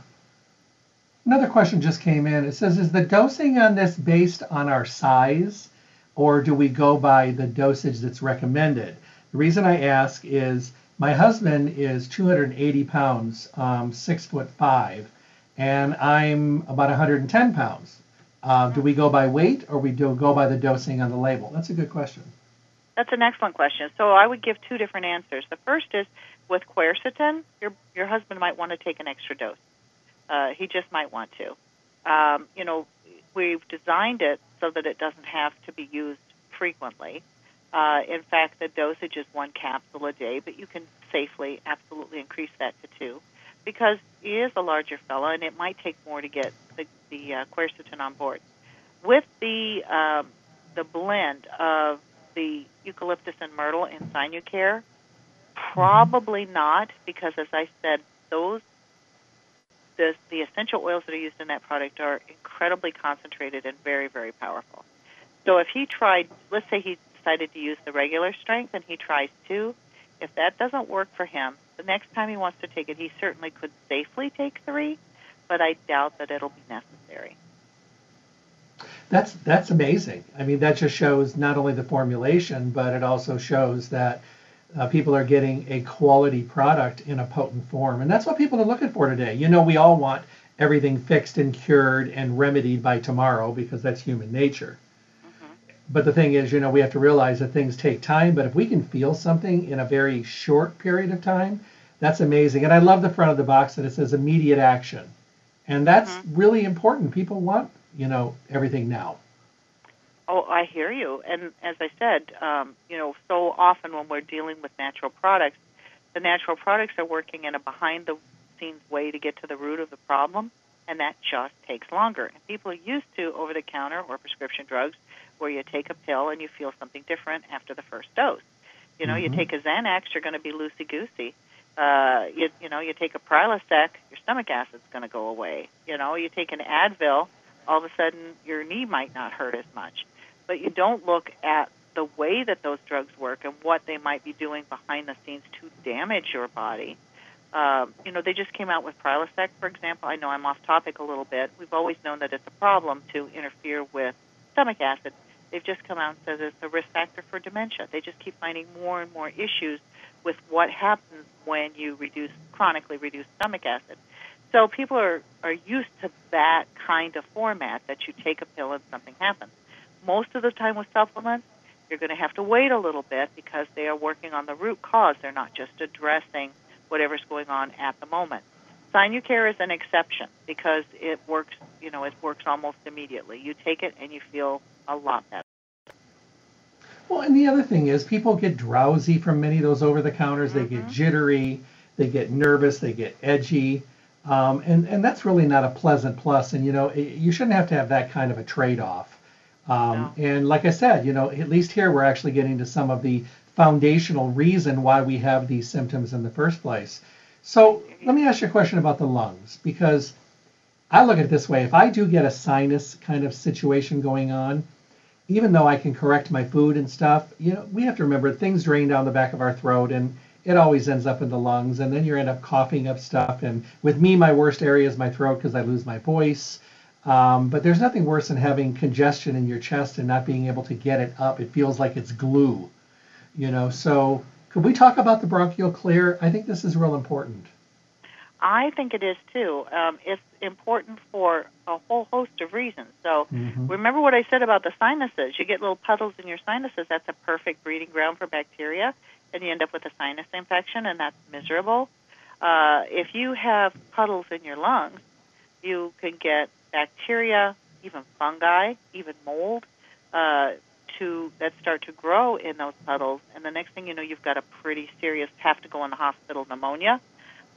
Another question just came in. It says, is the dosing on this based on our size, or do we go by the dosage that's recommended? The reason I ask is my husband is 280 pounds, um, six foot five, and I'm about 110 pounds. Uh, do we go by weight, or we do go by the dosing on the label? That's a good question.
That's an excellent question. So I would give two different answers. The first is with quercetin, your your husband might want to take an extra dose. Uh, he just might want to. Um, you know, we've designed it so that it doesn't have to be used frequently. Uh, in fact, the dosage is one capsule a day, but you can safely, absolutely increase that to two, because he is a larger fella, and it might take more to get the, the uh, quercetin on board. With the um, the blend of the eucalyptus and myrtle in Sinucare, probably not, because as I said, those the the essential oils that are used in that product are incredibly concentrated and very very powerful. So if he tried, let's say he decided to use the regular strength and he tries two, if that doesn't work for him, the next time he wants to take it, he certainly could safely take three, but I doubt that it'll be necessary.
That's that's amazing. I mean, that just shows not only the formulation, but it also shows that uh, people are getting a quality product in a potent form, and that's what people are looking for today. You know, we all want everything fixed and cured and remedied by tomorrow because that's human nature. But the thing is, you know, we have to realize that things take time. But if we can feel something in a very short period of time, that's amazing. And I love the front of the box that it says immediate action, and that's really important. People want, you know, everything now.
Oh, I hear you. And as I said, um, you know, so often when we're dealing with natural products, the natural products are working in a behind the scenes way to get to the root of the problem, and that just takes longer. And people are used to over the counter or prescription drugs where you take a pill and you feel something different after the first dose. You know, you
Mhm.
take a Xanax, you're going to be loosey goosey. Uh, you, you know, you take a Prilosec, your stomach acid's going to go away. You know, you take an Advil, all of a sudden your knee might not hurt as much. But you don't look at the way that those drugs work and what they might be doing behind the scenes to damage your body. Um, you know, they just came out with Prilosec, for example. I know I'm off topic a little bit. We've always known that it's a problem to interfere with stomach acid. They've just come out and said it's a risk factor for dementia. They just keep finding more and more issues with what happens when you reduce chronically reduce stomach acid. So people are, are used to that kind of format that you take a pill and something happens. Most of the time with supplements, you're going to have to wait a little bit because they are working on the root cause. They're not just addressing whatever's going on at the moment. Sinucare is an exception because it works, you know, it works almost immediately. You take it and you feel a lot better.
Well, and the other thing is people get drowsy from many of those over the counters. Mm-hmm. They get mm-hmm. jittery, they get nervous, they get edgy. Um, and, and that's really not a pleasant plus. And, you know, it, you shouldn't have to have that kind of a trade off. Um. And like I said, you know, at least here we're actually getting to some of the foundational reason why we have these symptoms in the first place. So let me ask you a question about the lungs because I look at it this way if I do get a sinus kind of situation going on, even though I can correct my food and stuff, you know, we have to remember things drain down the back of our throat and it always ends up in the lungs and then you end up coughing up stuff. And with me, my worst area is my throat because I lose my voice. Um, but there's nothing worse than having congestion in your chest and not being able to get it up. It feels like it's glue, you know. So could we talk about the bronchial clear? I think this is real important.
I think it is too. Um, it's important for a whole host of reasons. So mm-hmm. remember what I said about the sinuses. You get little puddles in your sinuses. That's a perfect breeding ground for bacteria, and you end up with a sinus infection, and that's miserable. Uh, if you have puddles in your lungs, you can get bacteria, even fungi, even mold, uh, to that start to grow in those puddles, and the next thing you know, you've got a pretty serious have to go in the hospital pneumonia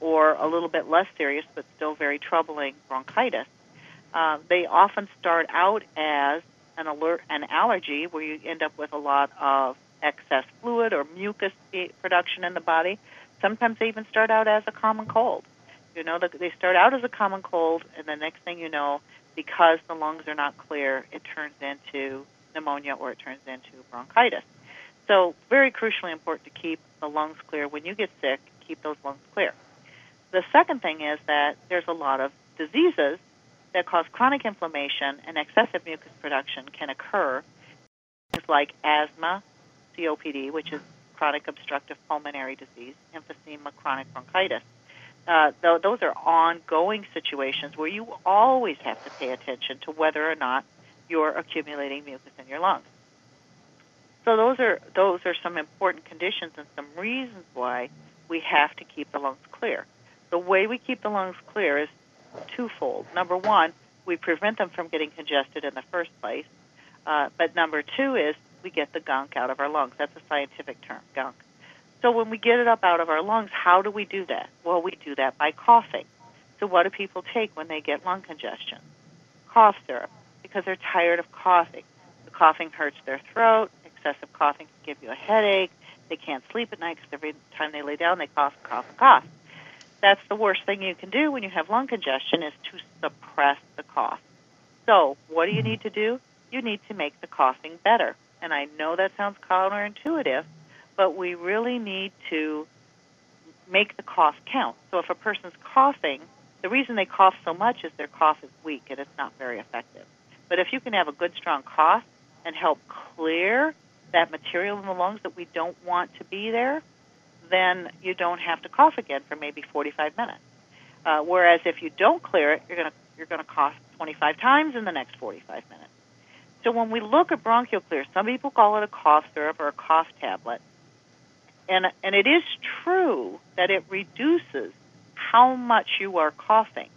or a little bit less serious but still very troubling bronchitis. Uh, they often start out as an alert, an allergy, where you end up with a lot of excess fluid or mucus production in the body. Sometimes they even start out as a common cold. You know, they start out as a common cold, and the next thing you know, because the lungs are not clear, it turns into pneumonia or it turns into bronchitis. So, very crucially important to keep the lungs clear. When you get sick, keep those lungs clear. The second thing is that there's a lot of diseases that cause chronic inflammation and excessive mucus production can occur. Things like asthma, COPD, which is chronic obstructive pulmonary disease, emphysema, chronic bronchitis. Uh, those are ongoing situations where you always have to pay attention to whether or not you're accumulating mucus in your lungs. So those are those are some important conditions and some reasons why we have to keep the lungs clear the way we keep the lungs clear is twofold. Number one, we prevent them from getting congested in the first place. Uh, but number two is we get the gunk out of our lungs. That's a scientific term, gunk. So when we get it up out of our lungs, how do we do that? Well, we do that by coughing. So what do people take when they get lung congestion? Cough syrup, because they're tired of coughing. The coughing hurts their throat. Excessive coughing can give you a headache. They can't sleep at night because every time they lay down, they cough, cough, cough that's the worst thing you can do when you have lung congestion is to suppress the cough. So, what do you need to do? You need to make the coughing better. And I know that sounds counterintuitive, but we really need to make the cough count. So, if a person's coughing, the reason they cough so much is their cough is weak and it's not very effective. But if you can have a good, strong cough and help clear that material in the lungs that we don't want to be there, then you don't have to cough again for maybe 45 minutes. Uh, whereas if you don't clear it, you're going to you're going to cough 25 times in the next 45 minutes. So when we look at bronchial clear, some people call it a cough syrup or a cough tablet, and and it is true that it reduces how much you are coughing,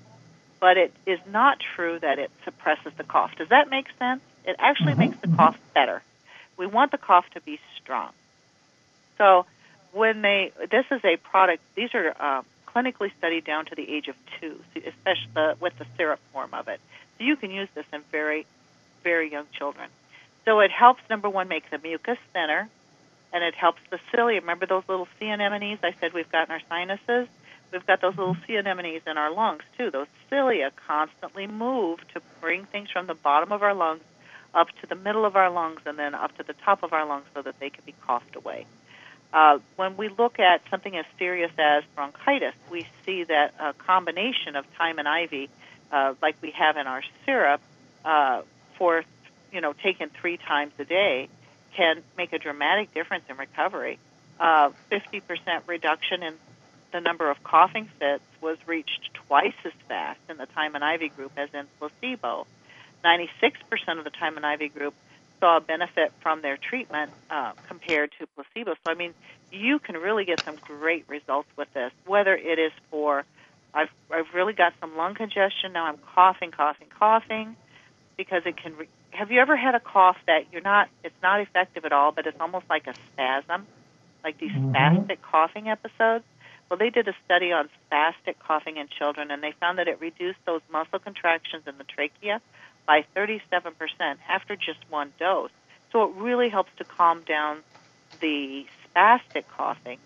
but it is not true that it suppresses the cough. Does that make sense? It actually mm-hmm. makes the cough better. We want the cough to be strong. So when they this is a product these are uh, clinically studied down to the age of two especially the, with the syrup form of it so you can use this in very very young children so it helps number one make the mucus thinner and it helps the cilia remember those little sea anemones? I said we've got in our sinuses. We've got those little sea anemones in our lungs too. Those cilia constantly move to bring things from the bottom of our lungs up to the middle of our lungs and then up to the top of our lungs so that they can be coughed away. Uh, when we look at something as serious as bronchitis, we see that a combination of thyme and ivy, uh, like we have in our syrup, uh, for you know taken three times a day, can make a dramatic difference in recovery. Uh, 50% reduction in the number of coughing fits was reached twice as fast in the thyme and ivy group as in placebo. 96% of the thyme and ivy group saw a benefit from their treatment uh, compared to placebo. So, I mean, you can really get some great results with this, whether it is for I've, I've really got some lung congestion, now I'm coughing, coughing, coughing, because it can re- have you ever had a cough that you're not? It's not effective at all, but it's almost like a spasm, like these
Mhm.
spastic coughing episodes. Well, they did a study on spastic coughing in children, and they found that it reduced those muscle contractions in the trachea by 37% after just one dose. So it really helps to calm down the spastic coughing,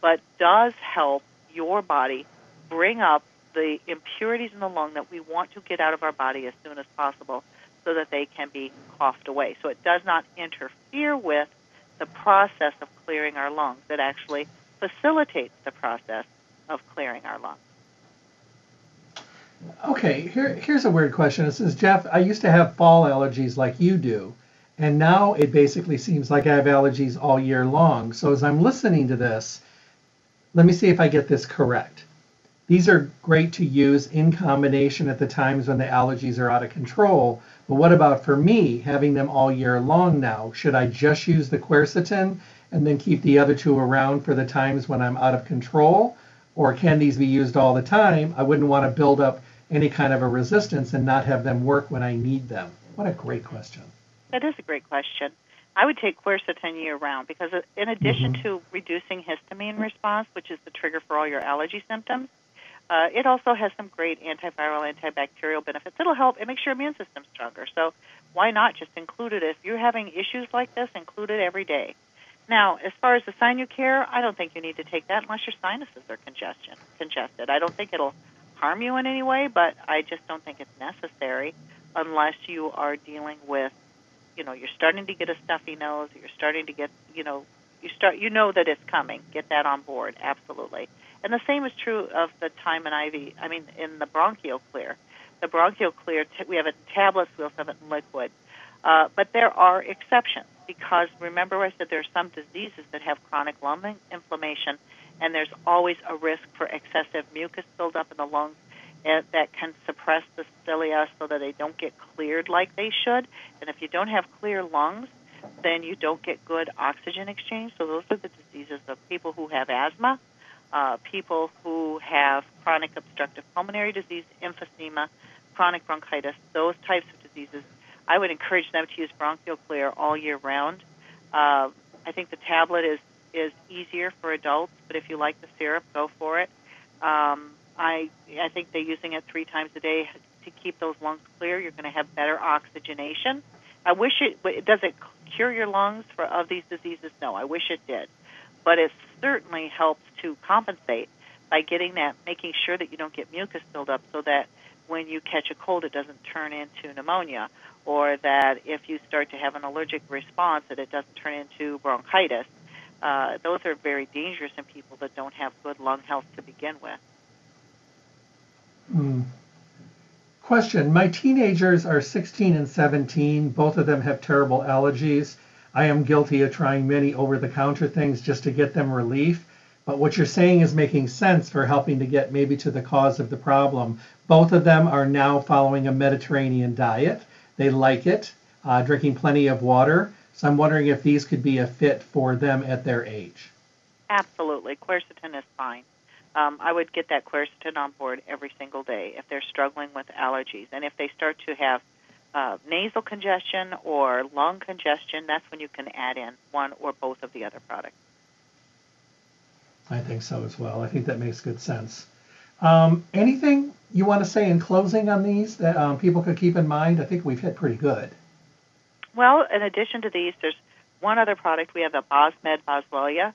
but does help your body bring up the impurities in the lung that we want to get out of our body as soon as possible so that they can be coughed away. So it does not interfere with the process of clearing our lungs. It actually facilitates the process of clearing our lungs.
Okay, here, here's a weird question. It says, Jeff, I used to have fall allergies like you do, and now it basically seems like I have allergies all year long. So as I'm listening to this, let me see if I get this correct. These are great to use in combination at the times when the allergies are out of control. But what about for me, having them all year long now? Should I just use the quercetin and then keep the other two around for the times when I'm out of control? Or can these be used all the time? I wouldn't want to build up any kind of a resistance and not have them work when I need them. What a great question.
That is a great question. I would take quercetin year round because, in addition
Mhm.
to reducing histamine response, which is the trigger for all your allergy symptoms, uh, it also has some great antiviral, antibacterial benefits. It'll help. It makes your immune system stronger. So why not just include it? If you're having issues like this, include it every day. Now, as far as the Sinucare, I don't think you need to take that unless your sinuses are congestion congested. I don't think it'll harm you in any way, but I just don't think it's necessary unless you are dealing with, you know, you're starting to get a stuffy nose, you're starting to get, you know, you start, you know that it's coming. Get that on board, absolutely. And the same is true of the Thyme and Ivy. I mean, in the Bronchial Clear, the Bronchial Clear, we have it in tablets, we also have it in liquid. Uh, but there are exceptions because remember I said there are some diseases that have chronic lung inflammation, and there's always a risk for excessive mucus buildup in the lungs and that can suppress the cilia so that they don't get cleared like they should. And if you don't have clear lungs, then you don't get good oxygen exchange. So those are the diseases of people who have asthma, uh, people who have chronic obstructive pulmonary disease, emphysema, chronic bronchitis, those types of diseases. I would encourage them to use Bronchial Clear all year round. Uh, I think the tablet is is easier for adults, but if you like the syrup, go for it. Um, I I think they're using it three times a day to keep those lungs clear. You're going to have better oxygenation. I wish it does it cure your lungs for of these diseases. No, I wish it did, but it certainly helps to compensate by getting that, making sure that you don't get mucus buildup, so that when you catch a cold, it doesn't turn into pneumonia, or that if you start to have an allergic response, that it doesn't turn into bronchitis. Uh, those are very dangerous in people that don't have good lung health to begin with.
Mm. Question My teenagers are 16 and 17. Both of them have terrible allergies. I am guilty of trying many over the counter things just to get them relief. But what you're saying is making sense for helping to get maybe to the cause of the problem. Both of them are now following a Mediterranean diet. They like it, uh, drinking plenty of water. So I'm wondering if these could be a fit for them at their age.
Absolutely. Quercetin is fine. Um, I would get that quercetin on board every single day if they're struggling with allergies. And if they start to have uh, nasal congestion or lung congestion, that's when you can add in one or both of the other products.
I think so as well. I think that makes good sense. Um, anything you want to say in closing on these that um, people could keep in mind? I think we've hit pretty good.
Well, in addition to these, there's one other product. We have the Bosmed Boswellia.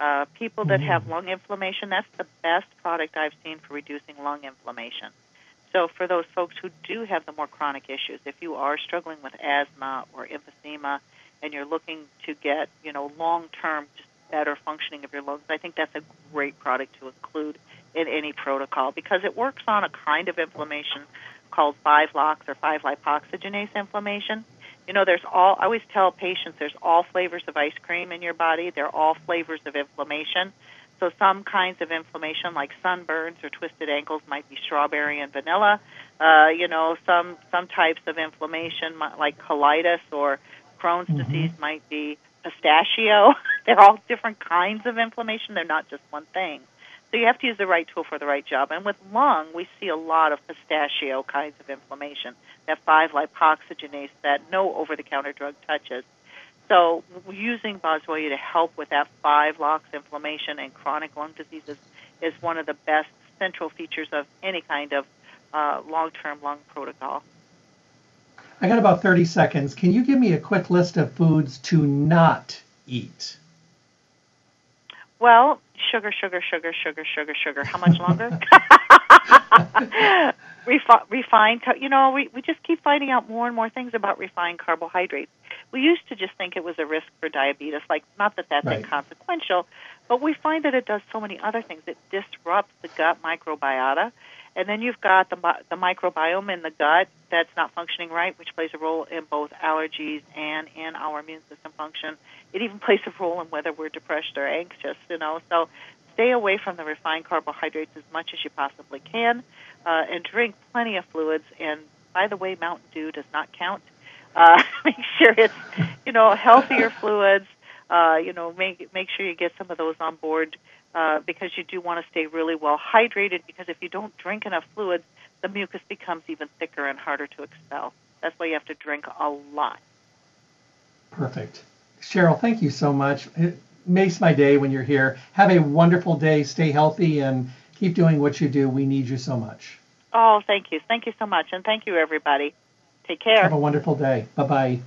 Uh, people that have lung inflammation, that's the best product I've seen for reducing lung inflammation. So for those folks who do have the more chronic issues, if you are struggling with asthma or emphysema and you're looking to get, you know, long-term just better functioning of your lungs, I think that's a great product to include in any protocol because it works on a kind of inflammation called 5-LOX or 5-lipoxygenase inflammation. You know, there's all, I always tell patients there's all flavors of ice cream in your body. They're all flavors of inflammation. So some kinds of inflammation, like sunburns or twisted ankles, might be strawberry and vanilla. Uh, you know, some some types of inflammation, like colitis or Crohn's mm-hmm. disease, might be pistachio. They're all different kinds of inflammation. They're not just one thing. So you have to use the right tool for the right job. And with lung, we see a lot of pistachio kinds of inflammation, that 5 lipoxygenase that no over the counter drug touches. So using boswellia to help with that 5 LOX inflammation and chronic lung diseases is one of the best central features of any kind of uh, long term lung protocol.
I got about 30 seconds. Can you give me a quick list of foods to not eat?
Well, sugar, sugar, sugar, sugar, sugar, sugar. How much longer? Refi- refined, you know, we, we just keep finding out more and more things about refined carbohydrates. We used to just think it was a risk for diabetes, like not that that's right. inconsequential, but we find that it does so many other things. It disrupts the gut microbiota, and then you've got the the microbiome in the gut that's not functioning right, which plays a role in both allergies and in our immune system function. It even plays a role in whether we're depressed or anxious. You know, so stay away from the refined carbohydrates as much as you possibly can, uh, and drink plenty of fluids. And by the way, Mountain Dew does not count. Uh, make sure it's you know healthier fluids. Uh, you know, make make sure you get some of those on board uh, because you do want to stay really well hydrated. Because if you don't drink enough fluids, the mucus becomes even thicker and harder to expel. That's why you have to drink a lot.
Perfect. Cheryl, thank you so much. It makes my day when you're here. Have a wonderful day. Stay healthy and keep doing what you do. We need you so much.
Oh, thank you. Thank you so much. And thank you, everybody. Take care.
Have a wonderful day. Bye bye.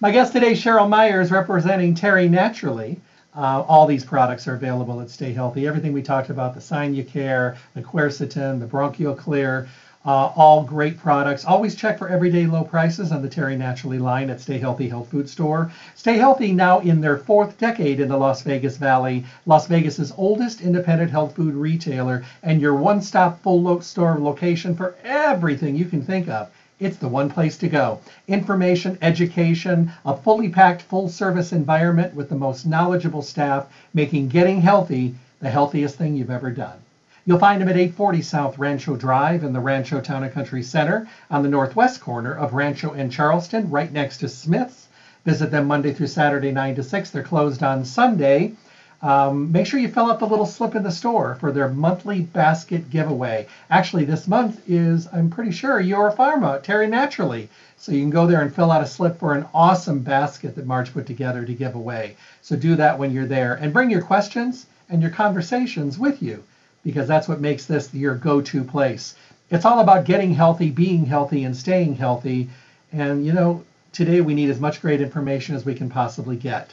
My guest today, Cheryl Myers, representing Terry Naturally. Uh, all these products are available at Stay Healthy. Everything we talked about, the Sign You Sinucare, the Quercetin, the Bronchial Clear, uh, all great products. Always check for everyday low prices on the Terry Naturally line at Stay Healthy Health Food Store. Stay Healthy now in their fourth decade in the Las Vegas Valley, Las Vegas's oldest independent health food retailer, and your one-stop full store location for everything you can think of. It's the one place to go. Information, education, a fully packed, full service environment with the most knowledgeable staff, making getting healthy the healthiest thing you've ever done. You'll find them at 840 South Rancho Drive in the Rancho Town and Country Center on the northwest corner of Rancho and Charleston, right next to Smith's. Visit them Monday through Saturday, 9 to 6. They're closed on Sunday. Um, make sure you fill out the little slip in the store for their monthly basket giveaway. Actually, this month is, I'm pretty sure, EuroPharma, Terry Naturally. So you can go there and fill out a slip for an awesome basket that Marge put together to give away. So do that when you're there and bring your questions and your conversations with you because that's what makes this your go to place. It's all about getting healthy, being healthy, and staying healthy. And, you know, today we need as much great information as we can possibly get.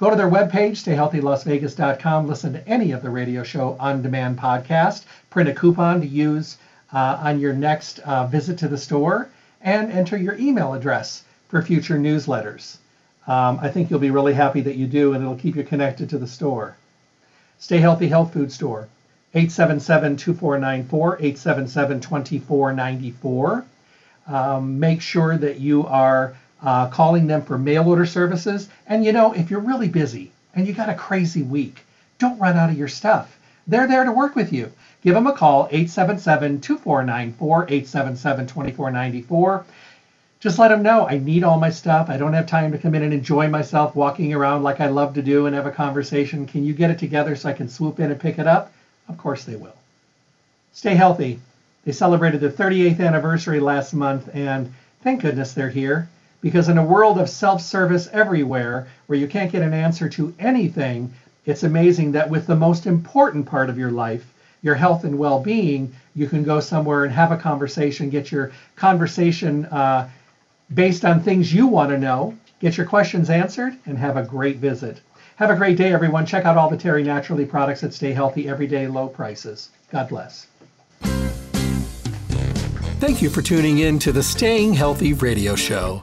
Go to their webpage, stayhealthylasvegas.com, listen to any of the radio show on demand podcast, print a coupon to use uh, on your next uh, visit to the store, and enter your email address for future newsletters. Um, I think you'll be really happy that you do, and it'll keep you connected to the store. Stay Healthy Health Food Store, 877 2494, 877 2494. Um, make sure that you are uh, calling them for mail order services. And you know, if you're really busy and you got a crazy week, don't run out of your stuff. They're there to work with you. Give them a call, 877 2494, 877 2494. Just let them know I need all my stuff. I don't have time to come in and enjoy myself walking around like I love to do and have a conversation. Can you get it together so I can swoop in and pick it up? Of course they will. Stay healthy. They celebrated their 38th anniversary last month, and thank goodness they're here. Because in a world of self service everywhere, where you can't get an answer to anything, it's amazing that with the most important part of your life, your health and well being, you can go somewhere and have a conversation, get your conversation uh, based on things you want to know, get your questions answered, and have a great visit. Have a great day, everyone. Check out all the Terry Naturally products that stay healthy every day, low prices. God bless. Thank you for tuning in to the Staying Healthy radio show.